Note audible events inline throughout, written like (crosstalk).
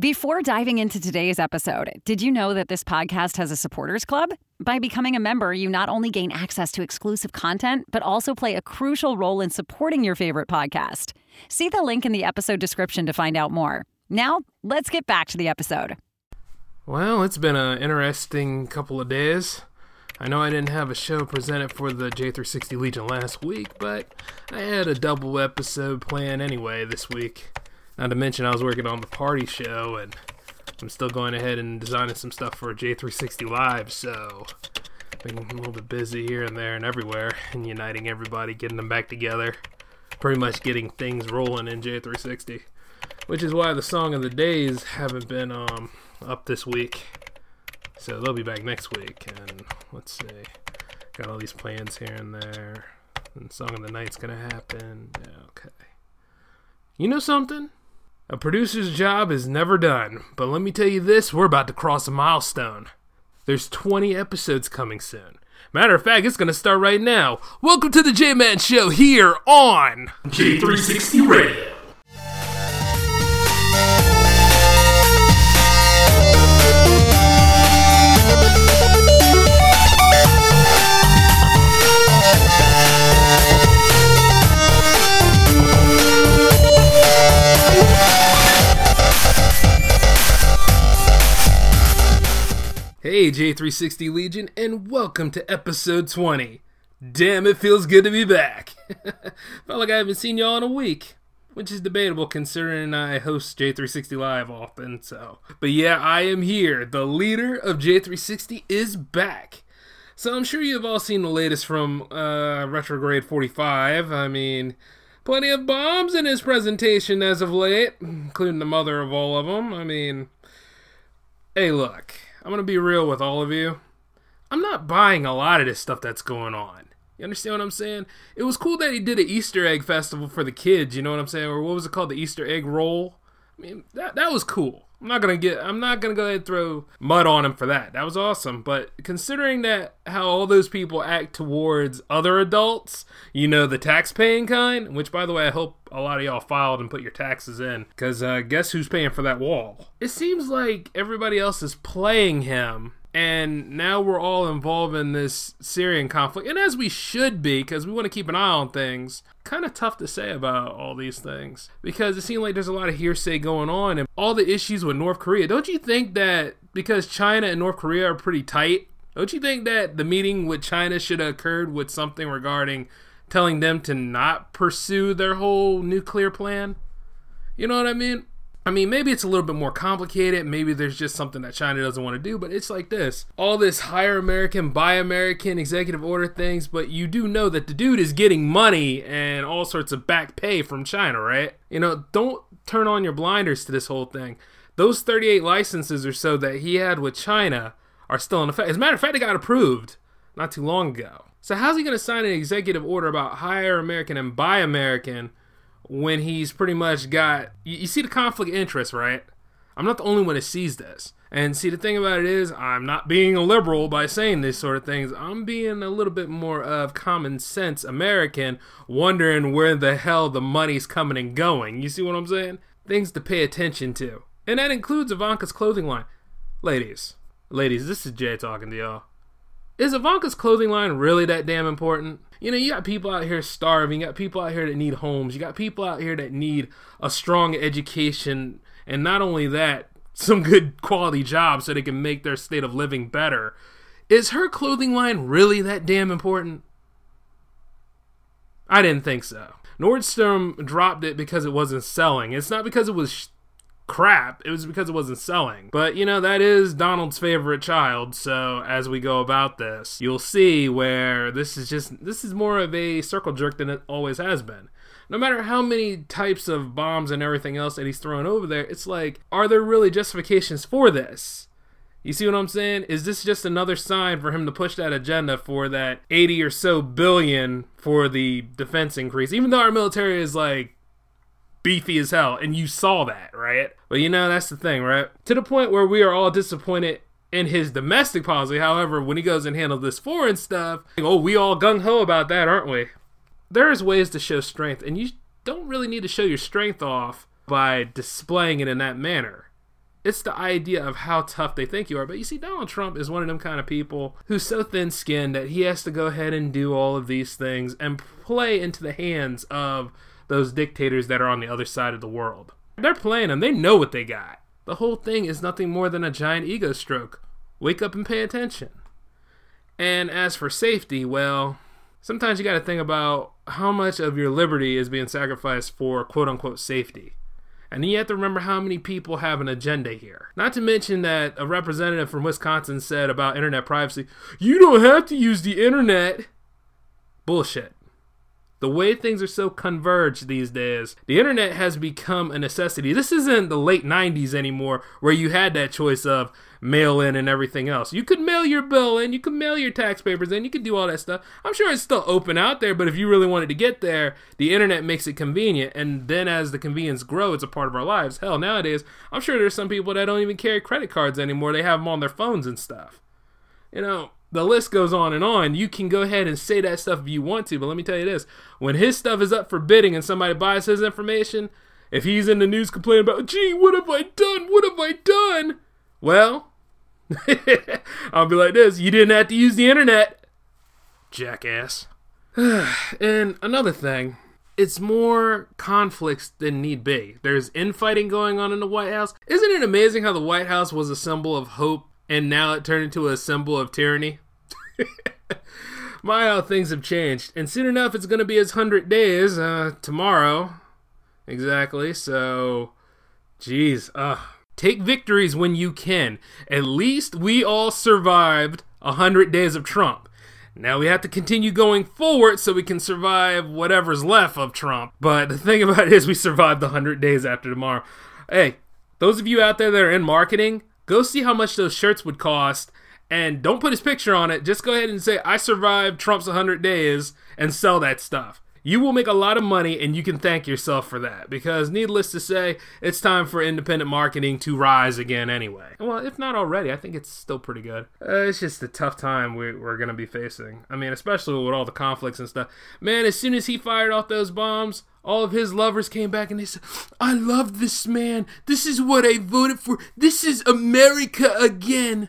Before diving into today's episode, did you know that this podcast has a supporters club? By becoming a member, you not only gain access to exclusive content, but also play a crucial role in supporting your favorite podcast. See the link in the episode description to find out more. Now, let's get back to the episode. Well, it's been an interesting couple of days. I know I didn't have a show presented for the J360 Legion last week, but I had a double episode planned anyway this week. Not to mention, I was working on the party show, and I'm still going ahead and designing some stuff for J360 Live, so been a little bit busy here and there and everywhere, and uniting everybody, getting them back together, pretty much getting things rolling in J360. Which is why the song of the days haven't been um, up this week. So they'll be back next week, and let's see. Got all these plans here and there. And song of the night's gonna happen. Yeah, okay. You know something? A producer's job is never done, but let me tell you this we're about to cross a milestone. There's 20 episodes coming soon. Matter of fact, it's going to start right now. Welcome to the J Man Show here on J360 Radio. Hey, J360 Legion, and welcome to episode 20. Damn, it feels good to be back. (laughs) Felt like I haven't seen y'all in a week, which is debatable considering I host J360 Live often, so. But yeah, I am here. The leader of J360 is back. So I'm sure you've all seen the latest from uh, Retrograde 45. I mean, plenty of bombs in his presentation as of late, including the mother of all of them. I mean, hey, look. I'm gonna be real with all of you. I'm not buying a lot of this stuff that's going on. You understand what I'm saying? It was cool that he did an Easter egg festival for the kids. You know what I'm saying? Or what was it called? The Easter egg roll. I mean, that that was cool. I'm not gonna get. I'm not gonna go ahead and throw mud on him for that. That was awesome. But considering that how all those people act towards other adults, you know, the tax-paying kind. Which, by the way, I hope a lot of y'all filed and put your taxes in, because uh, guess who's paying for that wall? It seems like everybody else is playing him and now we're all involved in this Syrian conflict, and as we should be, because we want to keep an eye on things. Kind of tough to say about all these things because it seems like there's a lot of hearsay going on, and all the issues with North Korea. Don't you think that because China and North Korea are pretty tight, don't you think that the meeting with China should have occurred with something regarding telling them to not pursue their whole nuclear plan? You know what I mean? I mean, maybe it's a little bit more complicated. Maybe there's just something that China doesn't want to do, but it's like this all this hire American, buy American executive order things, but you do know that the dude is getting money and all sorts of back pay from China, right? You know, don't turn on your blinders to this whole thing. Those 38 licenses or so that he had with China are still in effect. As a matter of fact, they got approved not too long ago. So, how's he going to sign an executive order about hire American and buy American? when he's pretty much got you, you, see the conflict interest, right? I'm not the only one that sees this. And see the thing about it is I'm not being a liberal by saying these sort of things. I'm being a little bit more of common sense American wondering where the hell the money's coming and going. You see what I'm saying? Things to pay attention to. And that includes Ivanka's clothing line. Ladies, ladies, this is Jay talking to y'all. Is Ivanka's clothing line really that damn important? You know, you got people out here starving. You got people out here that need homes. You got people out here that need a strong education. And not only that, some good quality jobs so they can make their state of living better. Is her clothing line really that damn important? I didn't think so. Nordstrom dropped it because it wasn't selling. It's not because it was crap. It was because it wasn't selling. But you know, that is Donald's favorite child. So as we go about this, you'll see where this is just this is more of a circle jerk than it always has been. No matter how many types of bombs and everything else that he's throwing over there, it's like, are there really justifications for this? You see what I'm saying? Is this just another sign for him to push that agenda for that 80 or so billion for the defense increase? Even though our military is like beefy as hell, and you saw that, right? But you know, that's the thing, right? To the point where we are all disappointed in his domestic policy. However, when he goes and handles this foreign stuff, oh, we all gung ho about that, aren't we? There's ways to show strength, and you don't really need to show your strength off by displaying it in that manner. It's the idea of how tough they think you are. But you see, Donald Trump is one of them kind of people who's so thin skinned that he has to go ahead and do all of these things and play into the hands of those dictators that are on the other side of the world. They're playing them, they know what they got. The whole thing is nothing more than a giant ego stroke. Wake up and pay attention. And as for safety, well, sometimes you got to think about how much of your liberty is being sacrificed for quote unquote safety. And you have to remember how many people have an agenda here. Not to mention that a representative from Wisconsin said about internet privacy, you don't have to use the internet. Bullshit. The way things are so converged these days, the internet has become a necessity. This isn't the late 90s anymore where you had that choice of mail in and everything else. You could mail your bill in, you could mail your tax papers in, you could do all that stuff. I'm sure it's still open out there, but if you really wanted to get there, the internet makes it convenient. And then as the convenience grows, it's a part of our lives. Hell, nowadays, I'm sure there's some people that don't even carry credit cards anymore. They have them on their phones and stuff. You know, the list goes on and on. You can go ahead and say that stuff if you want to, but let me tell you this when his stuff is up for bidding and somebody buys his information, if he's in the news complaining about, gee, what have I done? What have I done? Well, (laughs) I'll be like this you didn't have to use the internet, jackass. (sighs) and another thing, it's more conflicts than need be. There's infighting going on in the White House. Isn't it amazing how the White House was a symbol of hope and now it turned into a symbol of tyranny. (laughs) My, how things have changed. And soon enough, it's going to be his 100 days uh, tomorrow. Exactly. So, geez. Uh, take victories when you can. At least we all survived 100 days of Trump. Now we have to continue going forward so we can survive whatever's left of Trump. But the thing about it is, we survived the 100 days after tomorrow. Hey, those of you out there that are in marketing, Go see how much those shirts would cost and don't put his picture on it. Just go ahead and say, I survived Trump's 100 days and sell that stuff. You will make a lot of money and you can thank yourself for that because, needless to say, it's time for independent marketing to rise again anyway. Well, if not already, I think it's still pretty good. Uh, it's just a tough time we, we're going to be facing. I mean, especially with all the conflicts and stuff. Man, as soon as he fired off those bombs, all of his lovers came back and they said, I love this man. This is what I voted for. This is America again.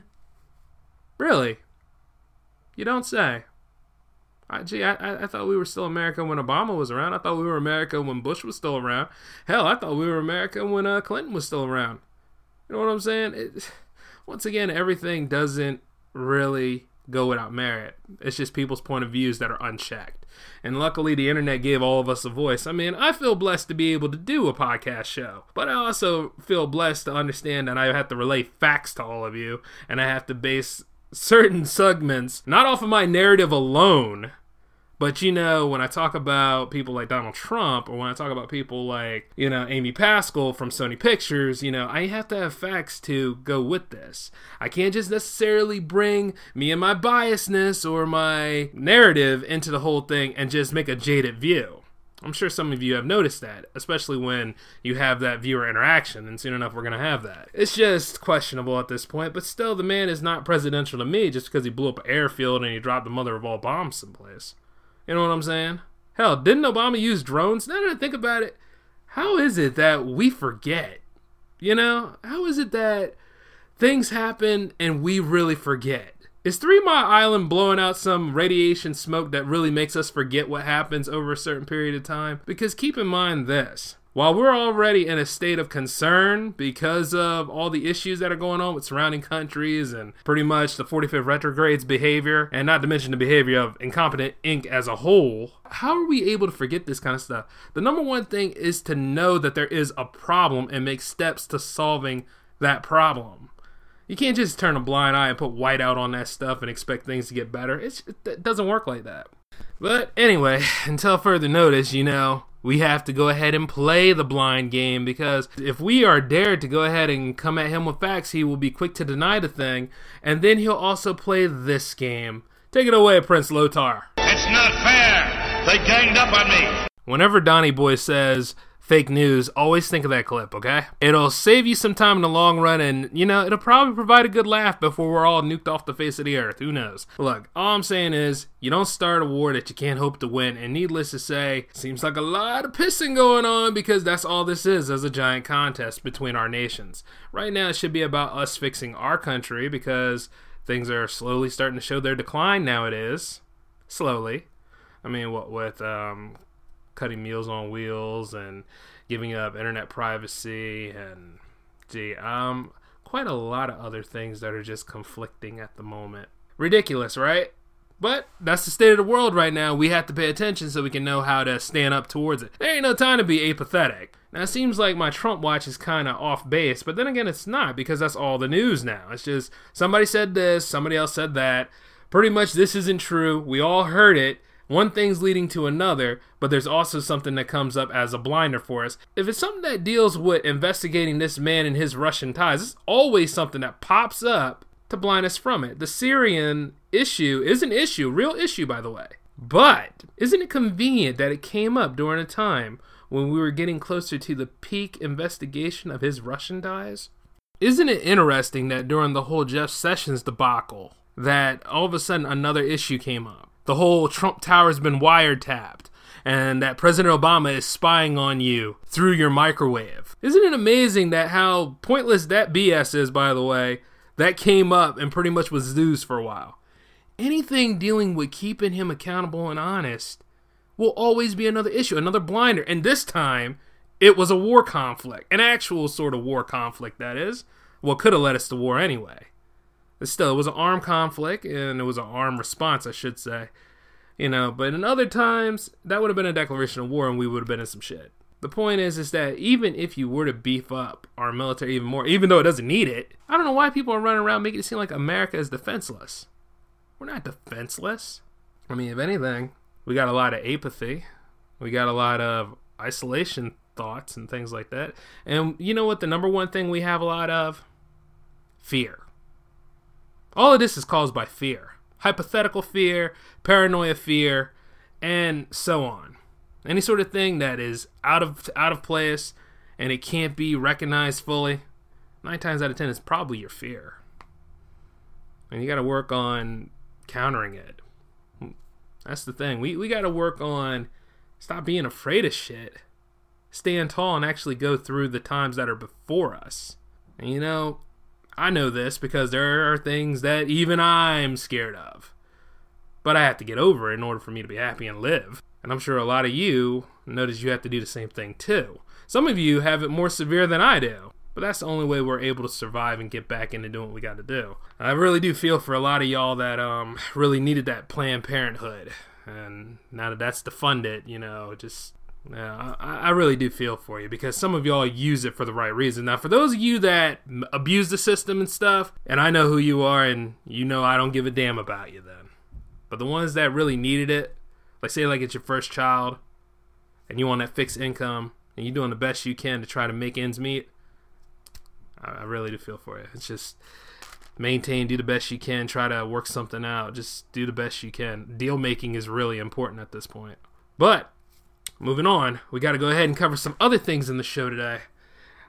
Really? You don't say. I, gee, I, I thought we were still America when Obama was around. I thought we were America when Bush was still around. Hell, I thought we were America when uh, Clinton was still around. You know what I'm saying? It, (sighs) once again, everything doesn't really go without merit. It's just people's point of views that are unchecked. And luckily, the internet gave all of us a voice. I mean, I feel blessed to be able to do a podcast show, but I also feel blessed to understand that I have to relay facts to all of you, and I have to base certain segments not off of my narrative alone, but you know, when I talk about people like Donald Trump, or when I talk about people like, you know, Amy Pascal from Sony Pictures, you know, I have to have facts to go with this. I can't just necessarily bring me and my biasness or my narrative into the whole thing and just make a jaded view. I'm sure some of you have noticed that, especially when you have that viewer interaction, and soon enough we're going to have that. It's just questionable at this point, but still, the man is not presidential to me just because he blew up an airfield and he dropped the mother of all bombs someplace. You know what I'm saying? Hell, didn't Obama use drones? Now that I think about it, how is it that we forget? You know, how is it that things happen and we really forget? Is Three Mile Island blowing out some radiation smoke that really makes us forget what happens over a certain period of time? Because keep in mind this while we're already in a state of concern because of all the issues that are going on with surrounding countries and pretty much the 45th retrograde's behavior, and not to mention the behavior of Incompetent Inc. as a whole, how are we able to forget this kind of stuff? The number one thing is to know that there is a problem and make steps to solving that problem. You can't just turn a blind eye and put white out on that stuff and expect things to get better. It's, it doesn't work like that. But anyway, (laughs) until further notice, you know, we have to go ahead and play the blind game because if we are dared to go ahead and come at him with facts, he will be quick to deny the thing, and then he'll also play this game. Take it away, Prince Lothar. It's not fair. They ganged up on me. Whenever Donny Boy says fake news, always think of that clip, okay? It'll save you some time in the long run, and you know, it'll probably provide a good laugh before we're all nuked off the face of the earth. Who knows? Look, all I'm saying is, you don't start a war that you can't hope to win, and needless to say, seems like a lot of pissing going on because that's all this is as a giant contest between our nations. Right now, it should be about us fixing our country because things are slowly starting to show their decline nowadays. Slowly. I mean, what with um, cutting meals on wheels and giving up internet privacy and gee, um, quite a lot of other things that are just conflicting at the moment. Ridiculous, right? But that's the state of the world right now. We have to pay attention so we can know how to stand up towards it. There ain't no time to be apathetic. Now, it seems like my Trump watch is kind of off base, but then again, it's not because that's all the news now. It's just somebody said this, somebody else said that. Pretty much this isn't true. We all heard it. One thing's leading to another, but there's also something that comes up as a blinder for us. If it's something that deals with investigating this man and his Russian ties, it's always something that pops up to blind us from it. The Syrian issue is an issue, real issue, by the way. But isn't it convenient that it came up during a time when we were getting closer to the peak investigation of his Russian ties? Isn't it interesting that during the whole Jeff Sessions debacle, that all of a sudden another issue came up? The whole Trump Tower's been wiretapped, and that President Obama is spying on you through your microwave. Isn't it amazing that how pointless that BS is, by the way? That came up and pretty much was news for a while. Anything dealing with keeping him accountable and honest will always be another issue, another blinder. And this time, it was a war conflict, an actual sort of war conflict, that is. What could have led us to war anyway. Still, it was an armed conflict, and it was an armed response, I should say. You know, but in other times, that would have been a declaration of war, and we would have been in some shit. The point is, is that even if you were to beef up our military even more, even though it doesn't need it, I don't know why people are running around making it seem like America is defenseless. We're not defenseless. I mean, if anything, we got a lot of apathy. We got a lot of isolation thoughts and things like that. And you know what? The number one thing we have a lot of? Fear. All of this is caused by fear hypothetical fear, paranoia fear, and so on. Any sort of thing that is out of out of place and it can't be recognized fully, nine times out of ten is probably your fear. And you got to work on countering it. That's the thing. We we got to work on stop being afraid of shit. Stand tall and actually go through the times that are before us. And you know, I know this because there are things that even I'm scared of. But I have to get over it in order for me to be happy and live. And I'm sure a lot of you notice you have to do the same thing too. Some of you have it more severe than I do. But that's the only way we're able to survive and get back into doing what we got to do. I really do feel for a lot of y'all that um really needed that Planned Parenthood, and now that that's defunded, you know, just yeah, I, I really do feel for you because some of y'all use it for the right reason. Now, for those of you that abuse the system and stuff, and I know who you are, and you know I don't give a damn about you then. But the ones that really needed it, like say like it's your first child, and you want that fixed income, and you're doing the best you can to try to make ends meet. I, I really do feel for you. It's just maintain, do the best you can, try to work something out. Just do the best you can. Deal making is really important at this point. But moving on, we got to go ahead and cover some other things in the show today.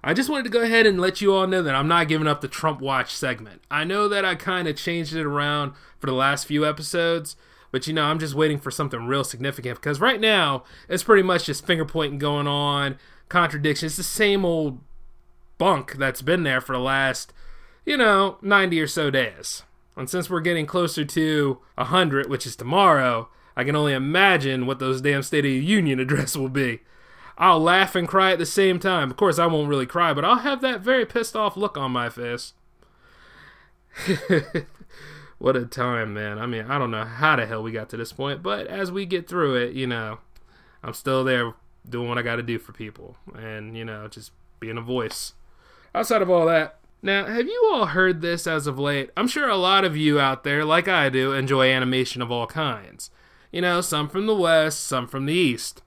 I just wanted to go ahead and let you all know that I'm not giving up the Trump Watch segment. I know that I kind of changed it around for the last few episodes, but you know, I'm just waiting for something real significant because right now it's pretty much just finger pointing going on, contradictions. It's the same old bunk that's been there for the last, you know, 90 or so days. And since we're getting closer to 100, which is tomorrow, I can only imagine what those damn State of the Union address will be. I'll laugh and cry at the same time. Of course, I won't really cry, but I'll have that very pissed off look on my face. (laughs) what a time, man. I mean, I don't know how the hell we got to this point, but as we get through it, you know, I'm still there doing what I got to do for people and, you know, just being a voice. Outside of all that, now, have you all heard this as of late? I'm sure a lot of you out there, like I do, enjoy animation of all kinds. You know, some from the West, some from the East.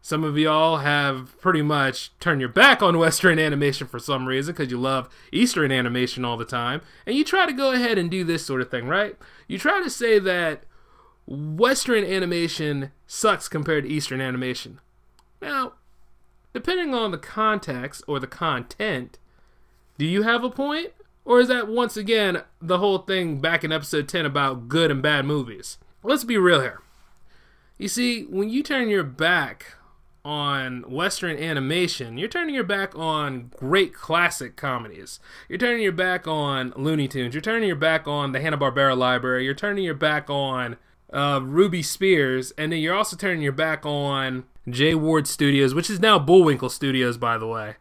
Some of y'all have pretty much turned your back on (laughs) Western animation for some reason because you love Eastern animation all the time. And you try to go ahead and do this sort of thing, right? You try to say that Western animation sucks compared to Eastern animation. Now, depending on the context or the content, do you have a point? Or is that once again the whole thing back in episode 10 about good and bad movies? Let's be real here. You see, when you turn your back on Western animation, you're turning your back on great classic comedies. You're turning your back on Looney Tunes. You're turning your back on the Hanna-Barbera library. You're turning your back on uh, Ruby Spears. And then you're also turning your back on Jay Ward Studios, which is now Bullwinkle Studios, by the way.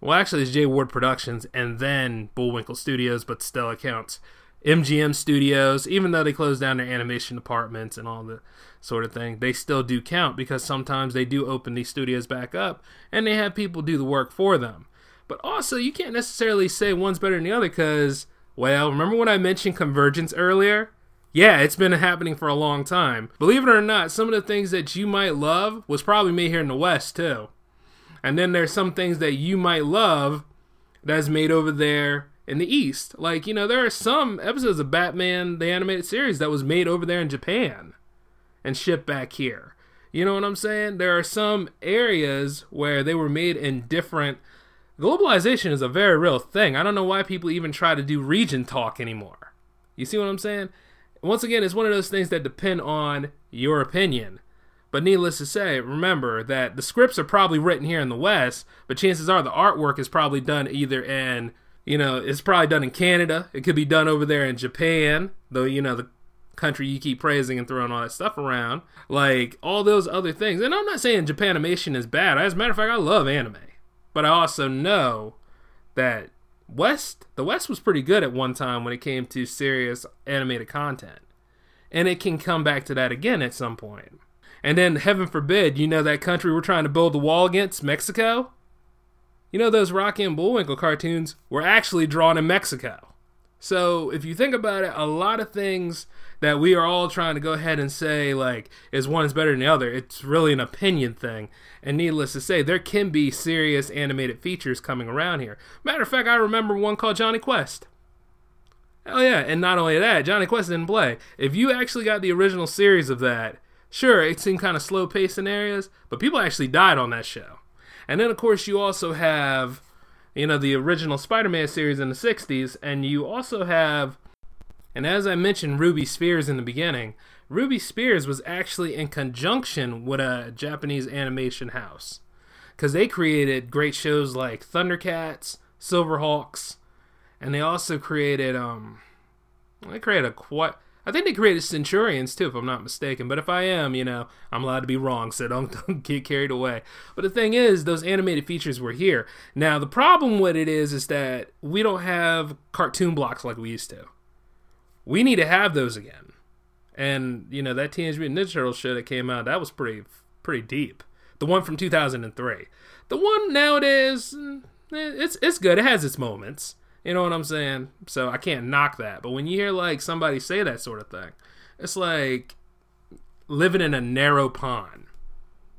Well, actually, it's Jay Ward Productions and then Bullwinkle Studios, but still it counts. MGM Studios, even though they closed down their animation departments and all the sort of thing, they still do count because sometimes they do open these studios back up and they have people do the work for them. But also, you can't necessarily say one's better than the other because, well, remember when I mentioned convergence earlier? Yeah, it's been happening for a long time. Believe it or not, some of the things that you might love was probably made here in the West too. And then there's some things that you might love that's made over there in the East. Like, you know, there are some episodes of Batman, the animated series, that was made over there in Japan and shipped back here. You know what I'm saying? There are some areas where they were made in different. Globalization is a very real thing. I don't know why people even try to do region talk anymore. You see what I'm saying? Once again, it's one of those things that depend on your opinion. But needless to say, remember that the scripts are probably written here in the West, but chances are the artwork is probably done either in, you know, it's probably done in Canada. It could be done over there in Japan, though, you know, the country you keep praising and throwing all that stuff around. Like, all those other things. And I'm not saying Japanimation is bad. As a matter of fact, I love anime. But I also know that West, the West was pretty good at one time when it came to serious animated content. And it can come back to that again at some point. And then, heaven forbid, you know that country we're trying to build the wall against, Mexico? You know, those Rocky and Bullwinkle cartoons were actually drawn in Mexico. So, if you think about it, a lot of things that we are all trying to go ahead and say, like, is one is better than the other, it's really an opinion thing. And needless to say, there can be serious animated features coming around here. Matter of fact, I remember one called Jonny Quest. Hell yeah, and not only that, Jonny Quest didn't play. If you actually got the original series of that, Sure, it seemed kind of slow paced in areas, but people actually died on that show. And then, of course, you also have, you know, the original Spider Man series in the 60s, and you also have, and as I mentioned, Ruby Spears in the beginning, Ruby Spears was actually in conjunction with a Japanese animation house. Because they created great shows like Thundercats, Silverhawks, and they also created, um, they created a quite I think they created Centurions too, if I'm not mistaken. But if I am, you know, I'm allowed to be wrong, so don't, (laughs) don't get carried away. But the thing is, those animated features were here. Now the problem with it is, is that we don't have cartoon blocks like we used to. We need to have those again. And you know that Teenage Mutant Ninja Turtles show that came out, that was pretty pretty deep. The one from 2003. The one nowadays, mm, it's it's good. It has its moments. You know what I'm saying? So I can't knock that. But when you hear like somebody say that sort of thing, it's like living in a narrow pond.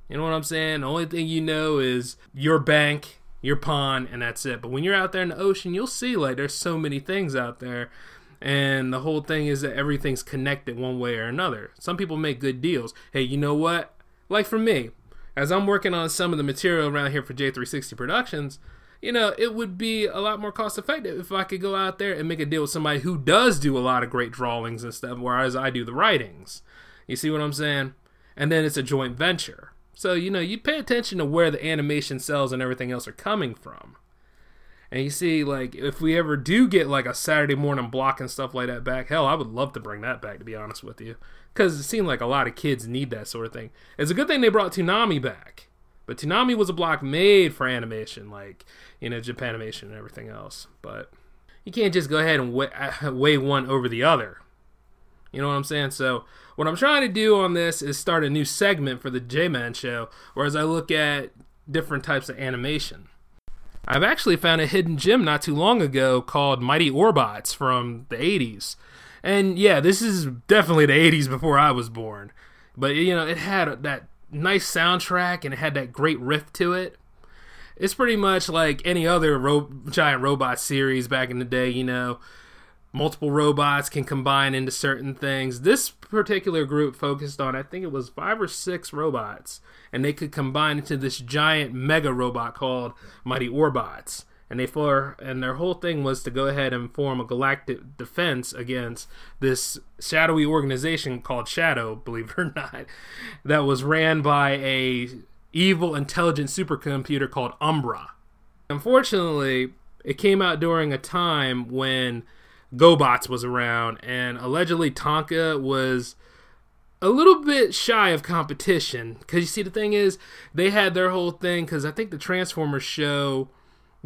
You know what I'm saying? The only thing you know is your bank, your pond, and that's it. But when you're out there in the ocean, you'll see like there's so many things out there. And the whole thing is that everything's connected one way or another. Some people make good deals. Hey, you know what? Like for me, as I'm working on some of the material around here for J360 Productions, you know, it would be a lot more cost effective if I could go out there and make a deal with somebody who does do a lot of great drawings and stuff, whereas I do the writings. You see what I'm saying? And then it's a joint venture. So, you know, you pay attention to where the animation cells and everything else are coming from. And you see, like, if we ever do get like a Saturday morning block and stuff like that back, hell, I would love to bring that back, to be honest with you. Because it seemed like a lot of kids need that sort of thing. It's a good thing they brought Toonami back. But Toonami was a block made for animation, like you know Japanimation and everything else. But you can't just go ahead and weigh, (laughs) weigh one over the other. You know what I'm saying? So what I'm trying to do on this is start a new segment for the J-Man show, whereas I look at different types of animation. I've actually found a hidden gem not too long ago called Mighty Orbots from the 80s. And yeah, this is definitely the 80s before I was born. But you know, it had that nice soundtrack and it had that great riff to it. It's pretty much like any other ro- giant robot series back in the day, you know. multiple robots can combine into certain things. This particular group focused on, I think it was five or six robots, and they could combine into this giant mega robot called Mighty Orbots. And they for and their whole thing was to go ahead and form a galactic defense against this shadowy organization called Shadow, (laughs) believe it or not, that was ran by a evil intelligent supercomputer called Umbra. Unfortunately, it came out during a time when GoBots was around, and allegedly Tonka was a little bit shy of competition. Because you see, the thing is, they had their whole thing. Because I think the Transformers show,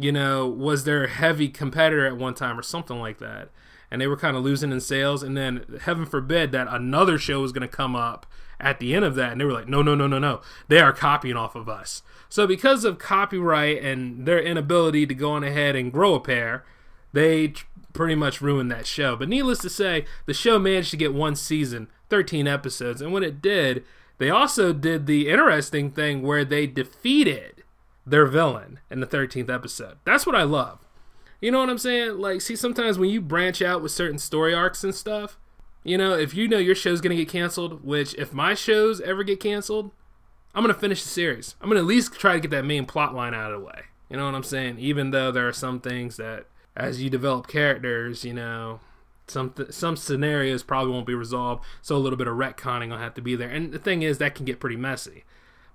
you know, was their heavy competitor at one time or something like that. And they were kind of losing in sales. And then, heaven forbid, that another show was going to come up at the end of that. And they were like, no, no, no, no, no. They are copying off of us. So, because of copyright and their inability to go on ahead and grow a pair, they pretty much ruined that show. But needless to say, the show managed to get one season, 13 episodes. And when it did, they also did the interesting thing where they defeated their villain in the 13th episode. That's what I love. You know what I'm saying? Like, see, sometimes when you branch out with certain story arcs and stuff, you know, if you know your show's gonna get canceled, which if my shows ever get canceled, I'm gonna finish the series. I'm gonna at least try to get that main plot line out of the way. You know what I'm saying? Even though there are some things that as you develop characters, you know, some th- some scenarios probably won't be resolved, so a little bit of retconning will have to be there. And the thing is, that can get pretty messy.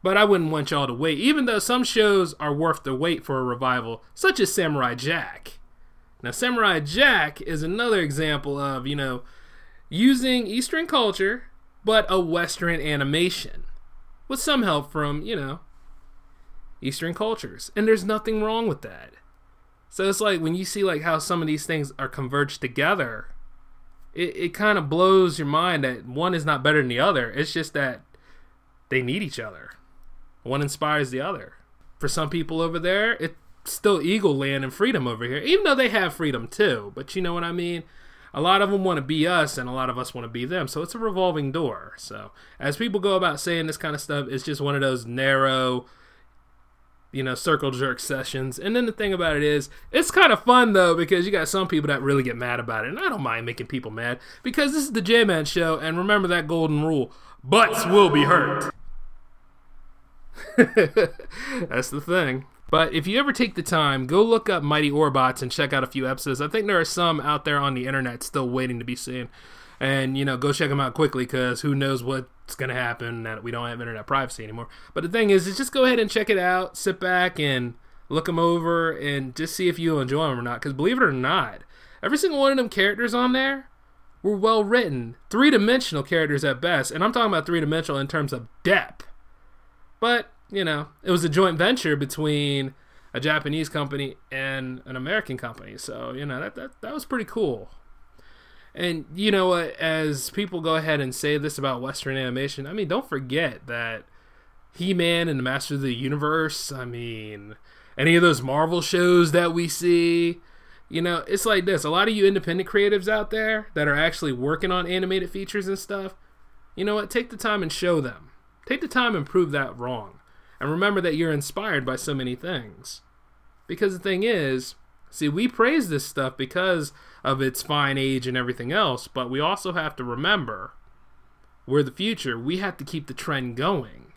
But I wouldn't want y'all to wait, even though some shows are worth the wait for a revival, such as Samurai Jack. Now, Samurai Jack is another example of, you know, using Eastern culture, but a Western animation with some help from, you know, Eastern cultures. And there's nothing wrong with that. So it's like when you see like how some of these things are converged together, it, it kind of blows your mind that one is not better than the other. It's just that they need each other. One inspires the other. For some people over there, it's still Eagle Land and freedom over here, even though they have freedom too. But you know what I mean? A lot of them want to be us, and a lot of us want to be them. So it's a revolving door. So as people go about saying this kind of stuff, it's just one of those narrow you know, circle jerk sessions. And then the thing about it is, it's kind of fun though because you got some people that really get mad about it, and I don't mind making people mad because this is the J Man Show, and remember that golden rule: butts will be hurt. (laughs) That's the thing. But if you ever take the time, go look up Mighty Orbots and check out a few episodes. I think there are some out there on the internet still waiting to be seen. And you know go check them out quickly because who knows what's going to happen that we don't have internet privacy anymore. But the thing is is just go ahead and check it out sit back and look them over and just see if you enjoy them or not. Because believe it or not every single one of them characters on there were well written three-dimensional characters at best. And i'm talking about three-dimensional in terms of depth but you know it was a joint venture between a japanese company and an american company so you know that, that, that was pretty cool and you know what? As people go ahead and say this about Western animation, I mean, don't forget that He Man and the Master of the Universe. I mean, any of those Marvel shows that we see. You know, it's like this. A lot of you independent creatives out there that are actually working on animated features and stuff, you know what? Take the time and show them. Take the time and prove that wrong. And remember that you're inspired by so many things. Because the thing is, see, we praise this stuff because of its fine age and everything else, but we also have to remember we're the future. We have to keep the trend going.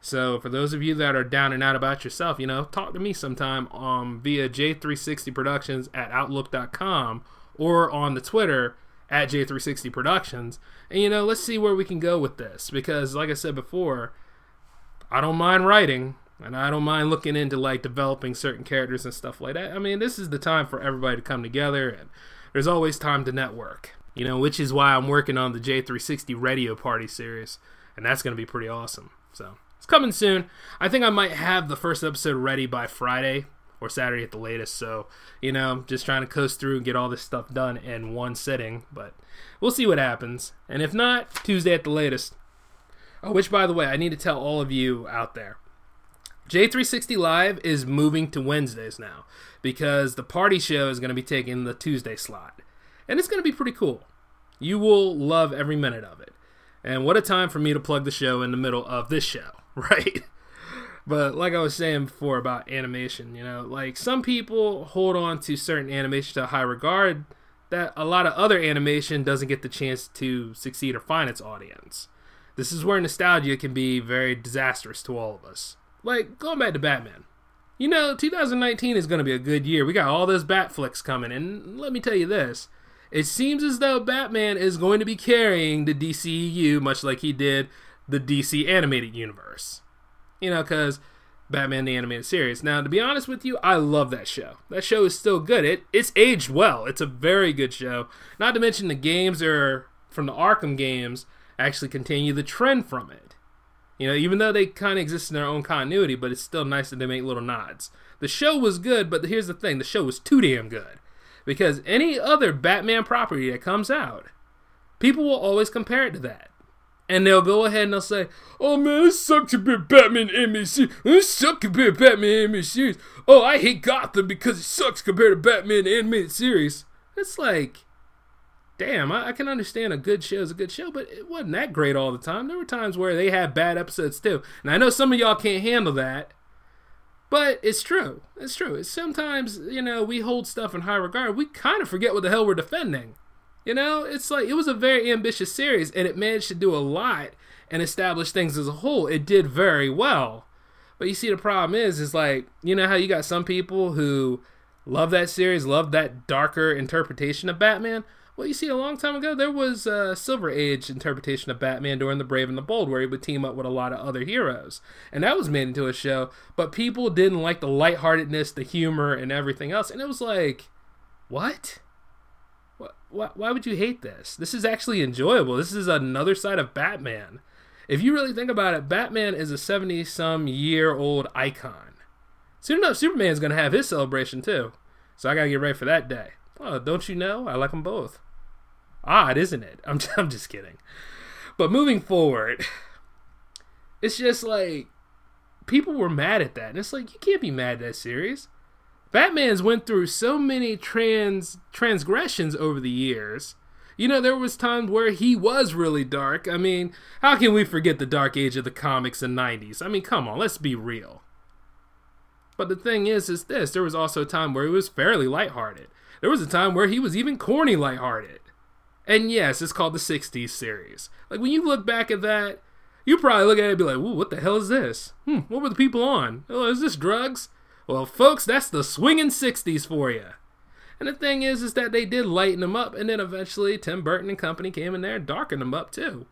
So for those of you that are down and out about yourself, you know, talk to me sometime um, via J360 Productions at Outlook.com or on the Twitter at J360 Productions. And you know, let's see where we can go with this. Because like I said before, I don't mind writing. And I don't mind looking into like developing certain characters and stuff like that. I mean, this is the time for everybody to come together, and there's always time to network. You know, which is why I'm working on the J360 Radio Party series, and that's going to be pretty awesome. So it's coming soon. I think I might have the first episode ready by Friday or Saturday at the latest. So, you know, just trying to coast through and get all this stuff done in one sitting. But we'll see what happens. And if not, Tuesday at the latest. Oh, which, by the way, I need to tell all of you out there J360 Live is moving to Wednesdays now because the party show is going to be taking the Tuesday slot. And it's going to be pretty cool. You will love every minute of it. And what a time for me to plug the show in the middle of this show, (laughs) right? But like I was saying before about animation, you know, like some people hold on to certain animation to high regard. that a lot of other animation doesn't get the chance to succeed or find its audience. This is where nostalgia can be very disastrous to all of us. Like going back to Batman. You know, 2019 is going to be a good year. We got all those Bat flicks coming, and let me tell you this. It seems as though Batman is going to be carrying the DCEU much like he did the DC animated universe. You know, because Batman the Animated Series. Now, to be honest with you, I love that show. That show is still good. It it's aged well. It's a very good show. Not to mention the games are from the Arkham games actually continue the trend from it. You know, even though they kind of exist in their own continuity, but it's still nice that they make little nods. The show was good, but here's the thing: the show was too damn good. Because any other Batman property that comes out, people will always compare it to that. And they'll go ahead and they'll say, Oh man, it sucks to be Batman series. It to Batman animated series. Oh, I hate Gotham because it sucks compared to Batman animated series. It's like, damn, I, I, can understand a good show is a good show, but it wasn't that great all the time. There were times where they had bad episodes too. And I know some of y'all can't handle that, but it's true. It's true. Sometimes, you know, we hold stuff in high regard. We kind of forget what the hell we're defending. You know, it's like it was a very ambitious series and it managed to do a lot and establish things as a whole. It did very well. But you see the problem is is like, you know how you got some people who love that series, love that darker interpretation of Batman? Well, you see, a long time ago, there was a Silver Age interpretation of Batman during The Brave and the Bold, where he would team up with a lot of other heroes. And that was made into a show, but people didn't like the lightheartedness, the humor, and everything else. And it was like, what? Why, why would you hate this? This is actually enjoyable. This is another side of Batman. If you really think about it, Batman is a 70 some year old icon. Soon enough, Superman's going to have his celebration too. So I got to get ready for that day. Oh, don't you know? I like them both. Odd, isn't it? (laughs) I'm, I'm just kidding. But moving forward, it's just like people were mad at that. And it's like, you can't be mad at that series. Batman's went through so many trans transgressions over the years. You know, there was times where he was really dark. I mean, how can we forget the dark age of the comics in 90s? I mean, come on, let's be real. But the thing is, is this: there was also a time where he was fairly lighthearted. There was a time where he was even corny lighthearted. And yes, it's called the 60s series. Like when you look back at that, you probably look at it and be like, "Ooh, what the hell is this? Hmm, what were the people on? Oh, is this drugs? Well, folks, that's the swinging 60s for you. And the thing is, is that they did lighten them up, and then eventually Tim Burton and company came in there and darkened them up too.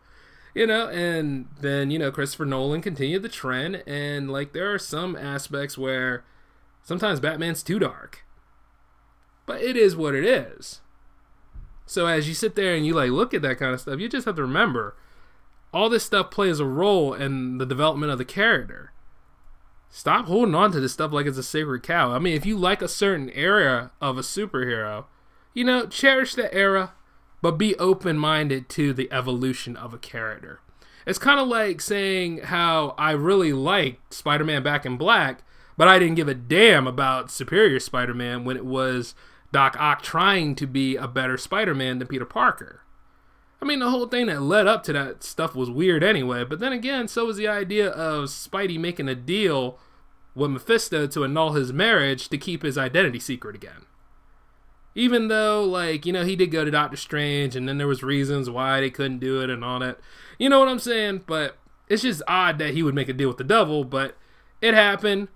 You know, and then, you know, Christopher Nolan continued the trend, and like there are some aspects where sometimes Batman's too dark. But it is what it is. So as you sit there and you like look at that kind of stuff, you just have to remember all this stuff plays a role in the development of the character. Stop holding on to this stuff like it's a sacred cow. I mean, if you like a certain era of a superhero, you know, cherish that era, but be open minded to the evolution of a character. It's kind of like saying how I really liked Spider Man Back in Black, but I didn't give a damn about Superior Spider Man when it was Doc Ock trying to be a better Spider Man than Peter Parker. I mean, the whole thing that led up to that stuff was weird anyway, but then again, so was the idea of Spidey making a deal with Mephisto to annul his marriage to keep his identity secret again. Even though, like, you know, he did go to Doctor Strange, and then there was reasons why they couldn't do it and all that. You know what I'm saying? But it's just odd that he would make a deal with the devil, but it happened.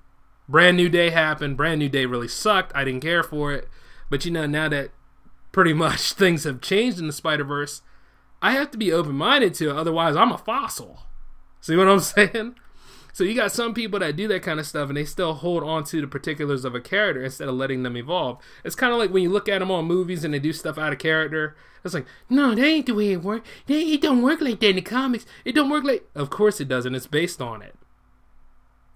Brand New Day happened. Brand New Day really sucked. I didn't care for it. But you know, now that pretty (laughs) much things have changed in the Spider Verse, I have to be open minded to it, otherwise, I'm a fossil. See what I'm (laughs) saying? So you got some people that do that kind of stuff and they still hold on to the particulars of a character instead of letting them evolve. It's kind of like when you look at them on movies and they do stuff out of character. It's like, no, that ain't the way it works. It don't work like that in the comics. It don't work like. Of course it doesn't. It's based on it.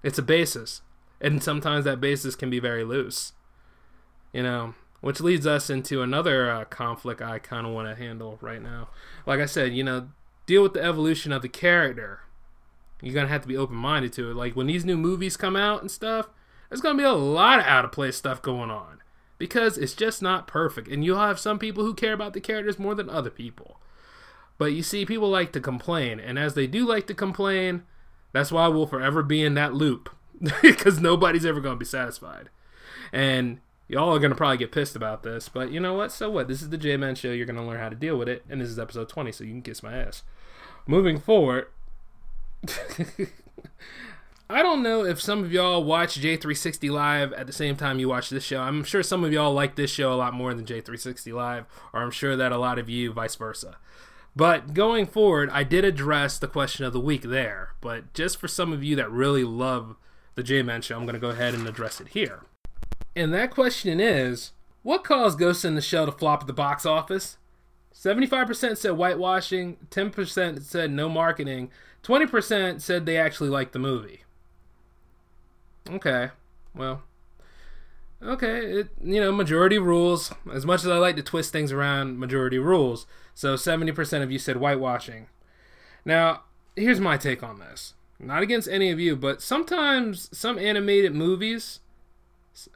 It's a basis, and sometimes that basis can be very loose. You know, which leads us into another uh, conflict I kind of want to handle right now. Like I said, you know, deal with the evolution of the character. You're gonna have to be open minded to it. Like when these new movies come out and stuff, there's gonna be a lot of out of place stuff going on because it's just not perfect. And you'll have some people who care about the characters more than other people. But you see, people like to complain, and as they do like to complain, that's why we'll forever be in that loop (laughs) because nobody's ever gonna be satisfied. And Y'all are gonna probably get pissed about this, but you know what? So what? This is the J Man Show. You're gonna learn how to deal with it, and this is episode 20, so you can kiss my ass. Moving forward. (laughs) I don't know if some of y'all watch J360 Live at the same time you watch this show. I'm sure some of y'all like this show a lot more than J360 Live, or I'm sure that a lot of you vice versa. But going forward, I did address the question of the week there. But just for some of you that really love the J Man show, I'm going to go ahead and address it here. And that question is what caused Ghost in the Shell to flop at the box office? 75% said whitewashing, 10% said no marketing, 20% said they actually liked the movie. Okay. Well. Okay, it, you know, majority rules. As much as I like to twist things around, majority rules. So 70% of you said whitewashing. Now, here's my take on this. Not against any of you, but sometimes some animated movies,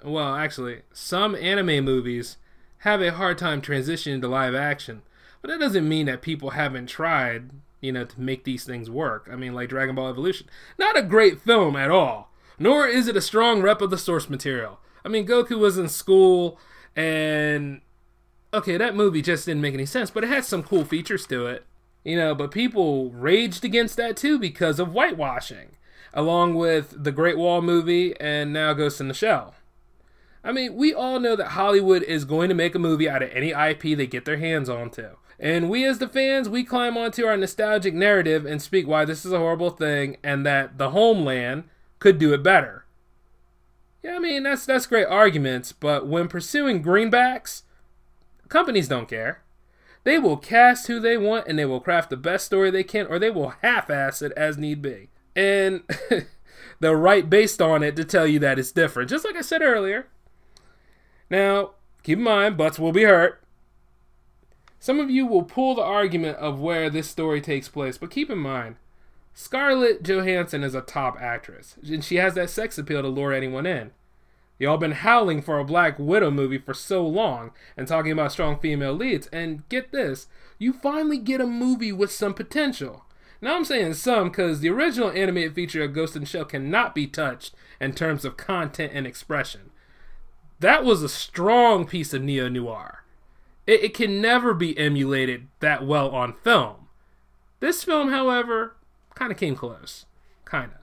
well, actually, some anime movies have a hard time transitioning to live action. But that doesn't mean that people haven't tried, you know, to make these things work. I mean, like Dragon Ball Evolution. Not a great film at all nor is it a strong rep of the source material. I mean, Goku was in school, and okay, that movie just didn't make any sense, but it had some cool features to it, you know. But people raged against that too because of whitewashing, along with the Great Wall movie and now Ghost in the Shell. I mean, we all know that Hollywood is going to make a movie out of any IP they get their hands onto. And we, as the fans, we climb onto our nostalgic narrative and speak why this is a horrible thing and that the homeland could do it better. Yeah, I mean that's that's great arguments, but when pursuing greenbacks, companies don't care. They will cast who they want and they will craft the best story they can, or they will half-ass it as need be. And (laughs) they'll write based on it to tell you that it's different, just like I said earlier. Now, keep in mind, butts will be hurt. Some of you will pull the argument of where this story takes place, but keep in mind, Scarlett Johansson is a top actress, and she has that sex appeal to lure anyone in. Y'all been howling for a Black Widow movie for so long and talking about strong female leads, and get this, you finally get a movie with some potential. Now I'm saying some because the original animated feature of Ghost in the Shell cannot be touched in terms of content and expression. That was a strong piece of neo noir. It, it can never be emulated that well on film. This film, however, kind of came close. Kind of.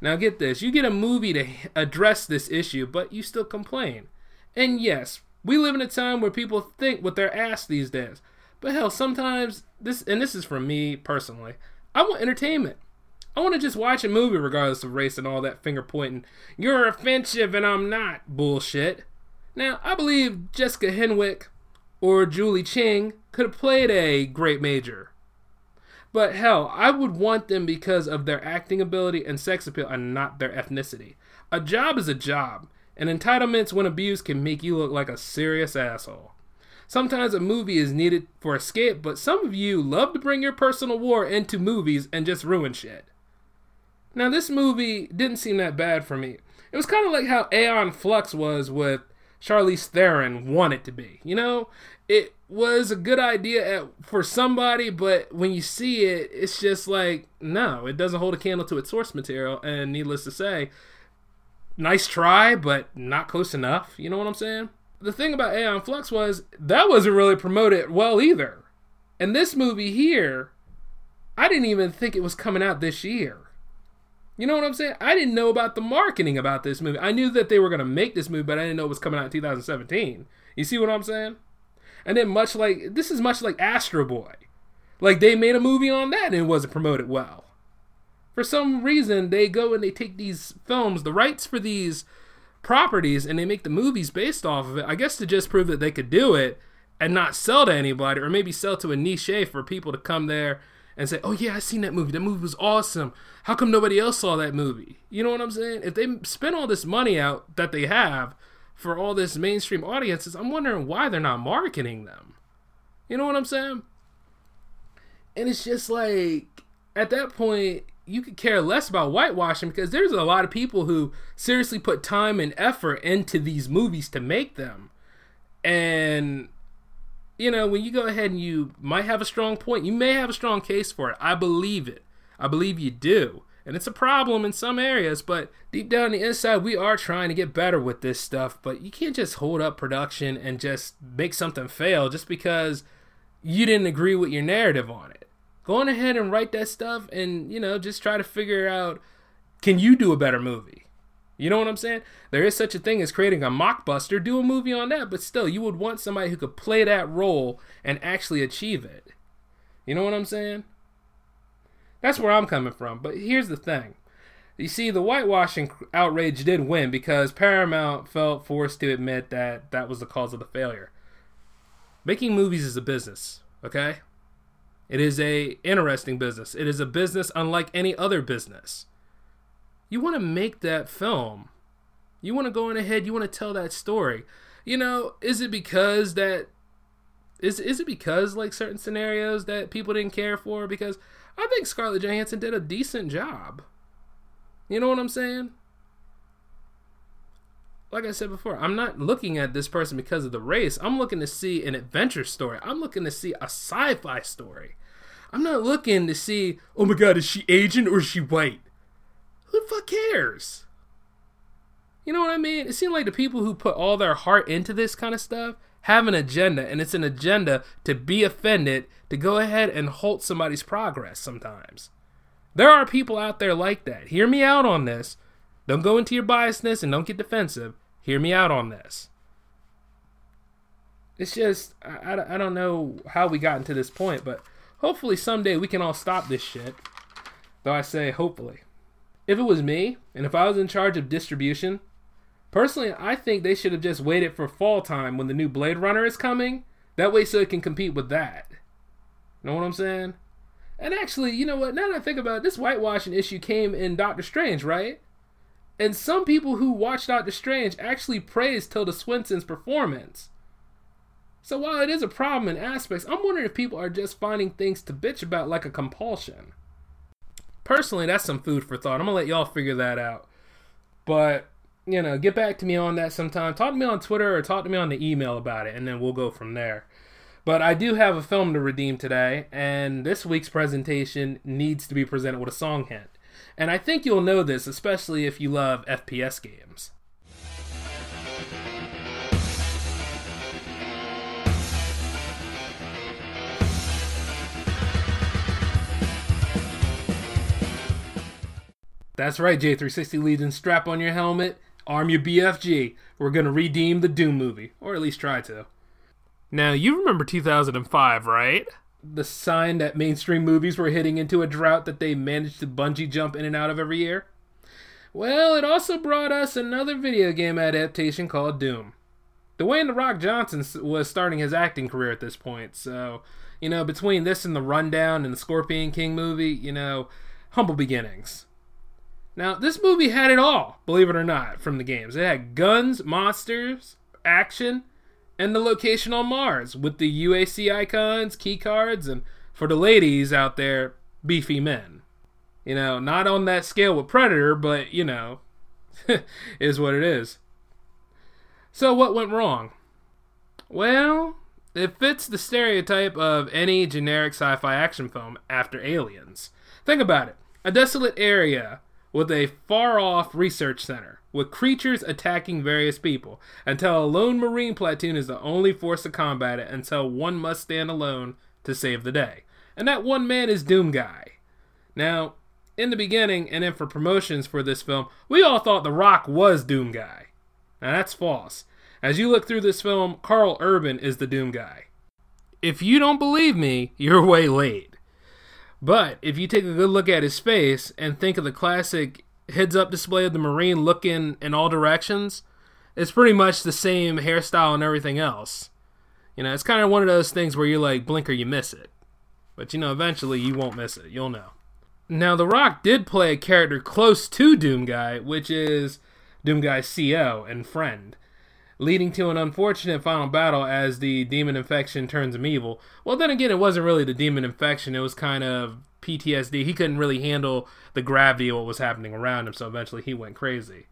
Now, get this you get a movie to address this issue, but you still complain. And yes, we live in a time where people think what they're asked these days. But hell, sometimes this, and this is for me personally, I want entertainment. I want to just watch a movie regardless of race and all that finger pointing. You're offensive and I'm not bullshit. Now, I believe Jessica Henwick or Julie Chang could have played a great major but hell, I would want them because of their acting ability and sex appeal and not their ethnicity. A job is a job, and entitlements when abused can make you look like a serious asshole. Sometimes a movie is needed for escape, but some of you love to bring your personal war into movies and just ruin shit. Now, this movie didn't seem that bad for me. It was kind of like how Aeon Flux was with Charlize Theron wanted to be. You know, it was a good idea at, for somebody, but when you see it, it's just like no, it doesn't hold a candle to its source material. And needless to say, nice try, but not close enough. You know what I'm saying? The thing about Aeon Flux was that wasn't really promoted well either. And this movie here, I didn't even think it was coming out this year. You know what I'm saying? I didn't know about the marketing about this movie. I knew that they were going to make this movie, but I didn't know it was coming out in 2017. You see what I'm saying? And then much like this is much like Astro Boy. Like they made a movie on that and it wasn't promoted well. For some reason they go and they take these films, the rights for these properties and they make the movies based off of it. I guess to just prove that they could do it and not sell to anybody or maybe sell to a niche for people to come there and say, "Oh yeah, I seen that movie. That movie was awesome. How come nobody else saw that movie?" You know what I'm saying? If they spend all this money out that they have for all this mainstream audiences, I'm wondering why they're not marketing them. You know what I'm saying? And it's just like at that point you could care less about whitewashing because there's a lot of people who seriously put time and effort into these movies to make them. And you know, when you go ahead and you might have a strong point, you may have a strong case for it. I believe it. I believe you do And it's a problem in some areas, but deep down the inside, we are trying to get better with this stuff. But you can't just hold up production and just make something fail just because you didn't agree with your narrative on it. Go on ahead and write that stuff and, you know, just try to figure out can you do a better movie? You know what I'm saying? There is such a thing as creating a mockbuster. Do a movie on that, but still, you would want somebody who could play that role and actually achieve it. You know what I'm saying? That's where I'm coming from. But here's the thing. You see, the whitewashing outrage did win because Paramount felt forced to admit that that was the cause of the failure. Making movies is a business, okay? It is a interesting business. It is a business unlike any other business. You want to make that film. You want to go in ahead, you want to tell that story. You know, is it because that is is it because like certain scenarios that people didn't care for because I think Scarlett Johansson did a decent job. You know what I'm saying? Like I said before, I'm not looking at this person because of the race. I'm looking to see an adventure story. I'm looking to see a sci-fi story. I'm not looking to see, oh my god, is she Asian or is she white? Who the fuck cares? You know what I mean? It seems like the people who put all their heart into this kind of stuff have an agenda, and it's an agenda to be offended, to go ahead and halt somebody's progress sometimes. There are people out there like that. Hear me out on this. Don't go into your biasness and don't get defensive. Hear me out on this. It's just, I, I, I don't know how we got into this point, but hopefully someday we can all stop this shit. Though I say hopefully. If it was me, and if I was in charge of distribution, Personally, I think they should have just waited for fall time when the new Blade Runner is coming. That way, so it can compete with that. Know what I'm saying? And actually, you know what? Now that I think about it, this whitewashing issue came in Doctor Strange, right? And some people who watched Doctor Strange actually praised Tilda Swinton's performance. So while it is a problem in aspects, I'm wondering if people are just finding things to bitch about like a compulsion. Personally, that's some food for thought. I'm gonna let y'all figure that out. But you know, get back to me on that sometime. Talk to me on Twitter or talk to me on the email about it, and then we'll go from there. But I do have a film to redeem today, and this week's presentation needs to be presented with a song hint. And I think you'll know this, especially if you love FPS games. That's right, J360 Legion. Strap on your helmet arm your BFG. We're going to redeem the Doom movie, or at least try to. Now, you remember 2005, right? The sign that mainstream movies were hitting into a drought that they managed to bungee jump in and out of every year? Well, it also brought us another video game adaptation called Doom. Dwayne The Rock Johnson was starting his acting career at this point, so, you know, between this and The Rundown and the Scorpion King movie, you know, humble beginnings. Now, this movie had it all, believe it or not, from the games. It had guns, monsters, action, and the location on Mars with the UAC icons, key cards, and for the ladies out there, beefy men. You know, not on that scale with Predator, but, you know, (laughs) is what it is. So, what went wrong? Well, it fits the stereotype of any generic sci fi action film after Aliens. Think about it a desolate area with a far off research center, with creatures attacking various people, until a lone Marine platoon is the only force to combat it, until one must stand alone to save the day. And that one man is Doom Guy. Now, in the beginning, and then for promotions for this film, we all thought The Rock was Doom Guy. Now, that's false. As you look through this film, Karl Urban is the Doom Guy. If you don't believe me, you're way late. But if you take a good look at his face and think of the classic heads up display of the Marine looking in all directions, it's pretty much the same hairstyle and everything else. You know, it's kind of one of those things where you're like, blink or you miss it. But you know, eventually you won't miss it. You'll know. Now, The Rock did play a character close to Doom Guy, which is Doom Guy's CO and friend leading to an unfortunate final battle as the demon infection turns him evil. Well, then again, it wasn't really the demon infection, it was kind of PTSD. He couldn't really handle the gravity of what was happening around him, so eventually he went crazy.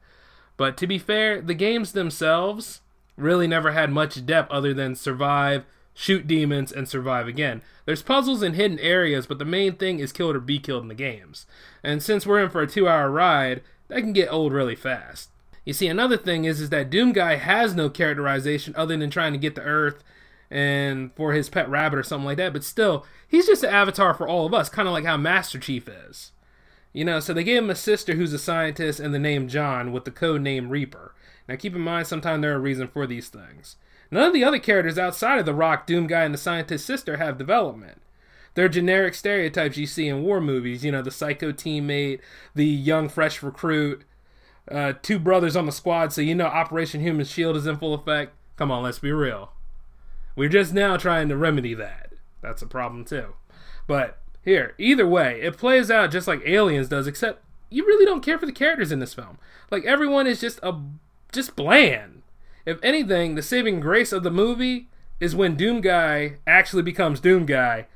But to be fair, the games themselves really never had much depth other than survive, shoot demons, and survive again. There's puzzles and hidden areas, but the main thing is kill or be killed in the games. And since we're in for a two hour ride, that can get old really fast. You see, another thing is, is that Doom Guy has no characterization other than trying to get to Earth and for his pet rabbit or something like that, but still, he's just an avatar for all of us, kind of like how Master Chief is. You know, so they gave him a sister who's a scientist and the name John with the code name Reaper. Now keep in mind, sometimes there are reasons for these things. None of the other characters outside of the Rock, Doom Guy, and the scientist sister have development. They're generic stereotypes you see in war movies. You know, the psycho teammate, the young fresh recruit, uh, two brothers on the squad, so you know Operation Human Shield is in full effect. Come on, let's be real. We're just now trying to remedy that. That's a problem too. But here, either way, it plays out just like Aliens does, except you really don't care for the characters in this film. Like everyone is just a just bland. If anything, the saving grace of the movie is when Doom Guy actually becomes Doom Guy,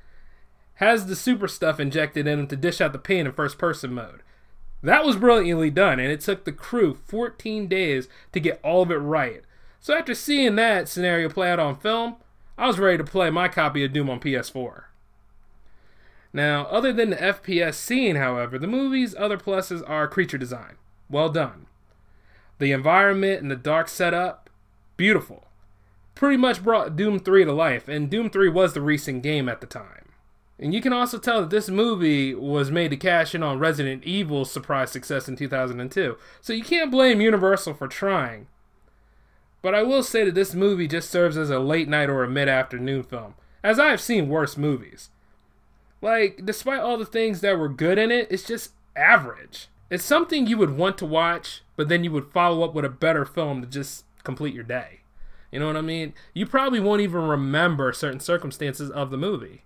has the super stuff injected in him to dish out the pain in first person mode. That was brilliantly done, and it took the crew 14 days to get all of it right. So after seeing that scenario play out on film, I was ready to play my copy of Doom on PS4. Now, other than the FPS scene, however, the movie's other pluses are creature design. Well done. The environment and the dark setup, beautiful. Pretty much brought Doom 3 to life, and Doom 3 was the recent game at the time. And you can also tell that this movie was made to cash in on Resident Evil's surprise success in 2002. So you can't blame Universal for trying. But I will say that this movie just serves as a late night or a mid afternoon film, as I have seen worse movies. Like, despite all the things that were good in it, it's just average. It's something you would want to watch, but then you would follow up with a better film to just complete your day. You know what I mean? You probably won't even remember certain circumstances of the movie.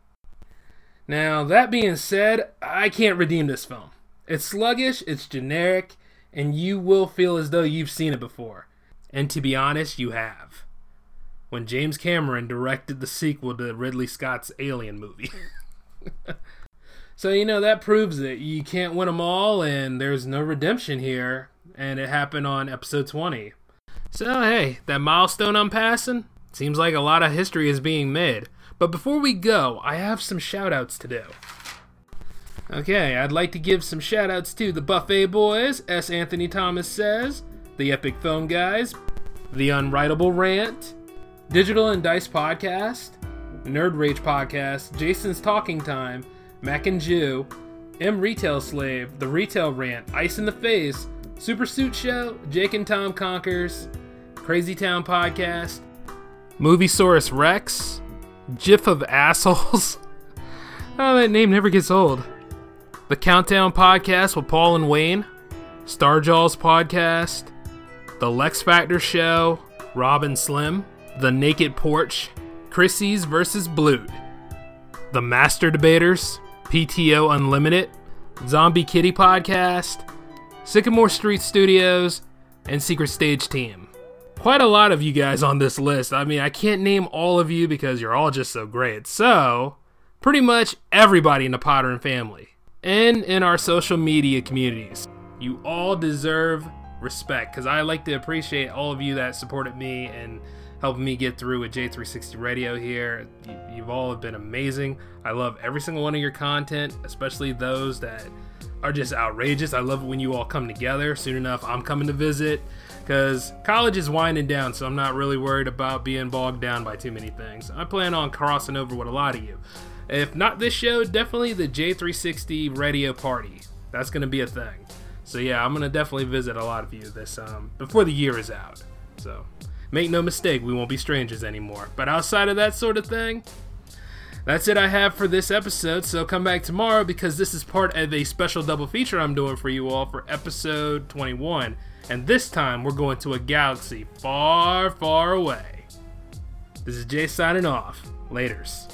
Now, that being said, I can't redeem this film. It's sluggish, it's generic, and you will feel as though you've seen it before. And to be honest, you have. When James Cameron directed the sequel to Ridley Scott's Alien movie. (laughs) so, you know, that proves it. You can't win them all, and there's no redemption here. And it happened on episode 20. So, hey, that milestone I'm passing? Seems like a lot of history is being made. But before we go, I have some shoutouts to do. Okay, I'd like to give some shoutouts to the Buffet Boys, S. Anthony Thomas says, the Epic Film Guys, the Unwritable Rant, Digital and Dice Podcast, Nerd Rage Podcast, Jason's Talking Time, Mac and Jew, M Retail Slave, The Retail Rant, Ice in the Face, Super Suit Show, Jake and Tom Conquers, Crazy Town Podcast, Movie Source Rex, GIF of assholes. (laughs) oh, that name never gets old. The Countdown Podcast with Paul and Wayne, Starjaw's Podcast, The Lex Factor Show, Robin Slim, The Naked Porch, Chrissy's versus Blute, The Master Debaters, PTO Unlimited, Zombie Kitty Podcast, Sycamore Street Studios, and Secret Stage Team quite a lot of you guys on this list. I mean, I can't name all of you because you're all just so great. So, pretty much everybody in the Potter and family and in our social media communities. You all deserve respect because I like to appreciate all of you that supported me and helping me get through with J360 Radio here. You, have all been amazing. I love every single one of your content, especially those that are just outrageous. I love it when you all come together. Soon enough, I'm coming to visit because college is winding down, so I'm not really worried about being bogged down by too many things. I plan on crossing over with a lot of you. If not this show, definitely the J360 radio party. That's going to be a thing. So yeah, I'm going to definitely visit a lot of you this um before the year is out. So make no mistake, we won't be strangers anymore. But outside of that sort of thing, that's it I have for this episode. So come back tomorrow because this is part of a special double feature I'm doing for you all for episode 21 and this time we're going to a galaxy far, far away. This is Jay signing off. Laters.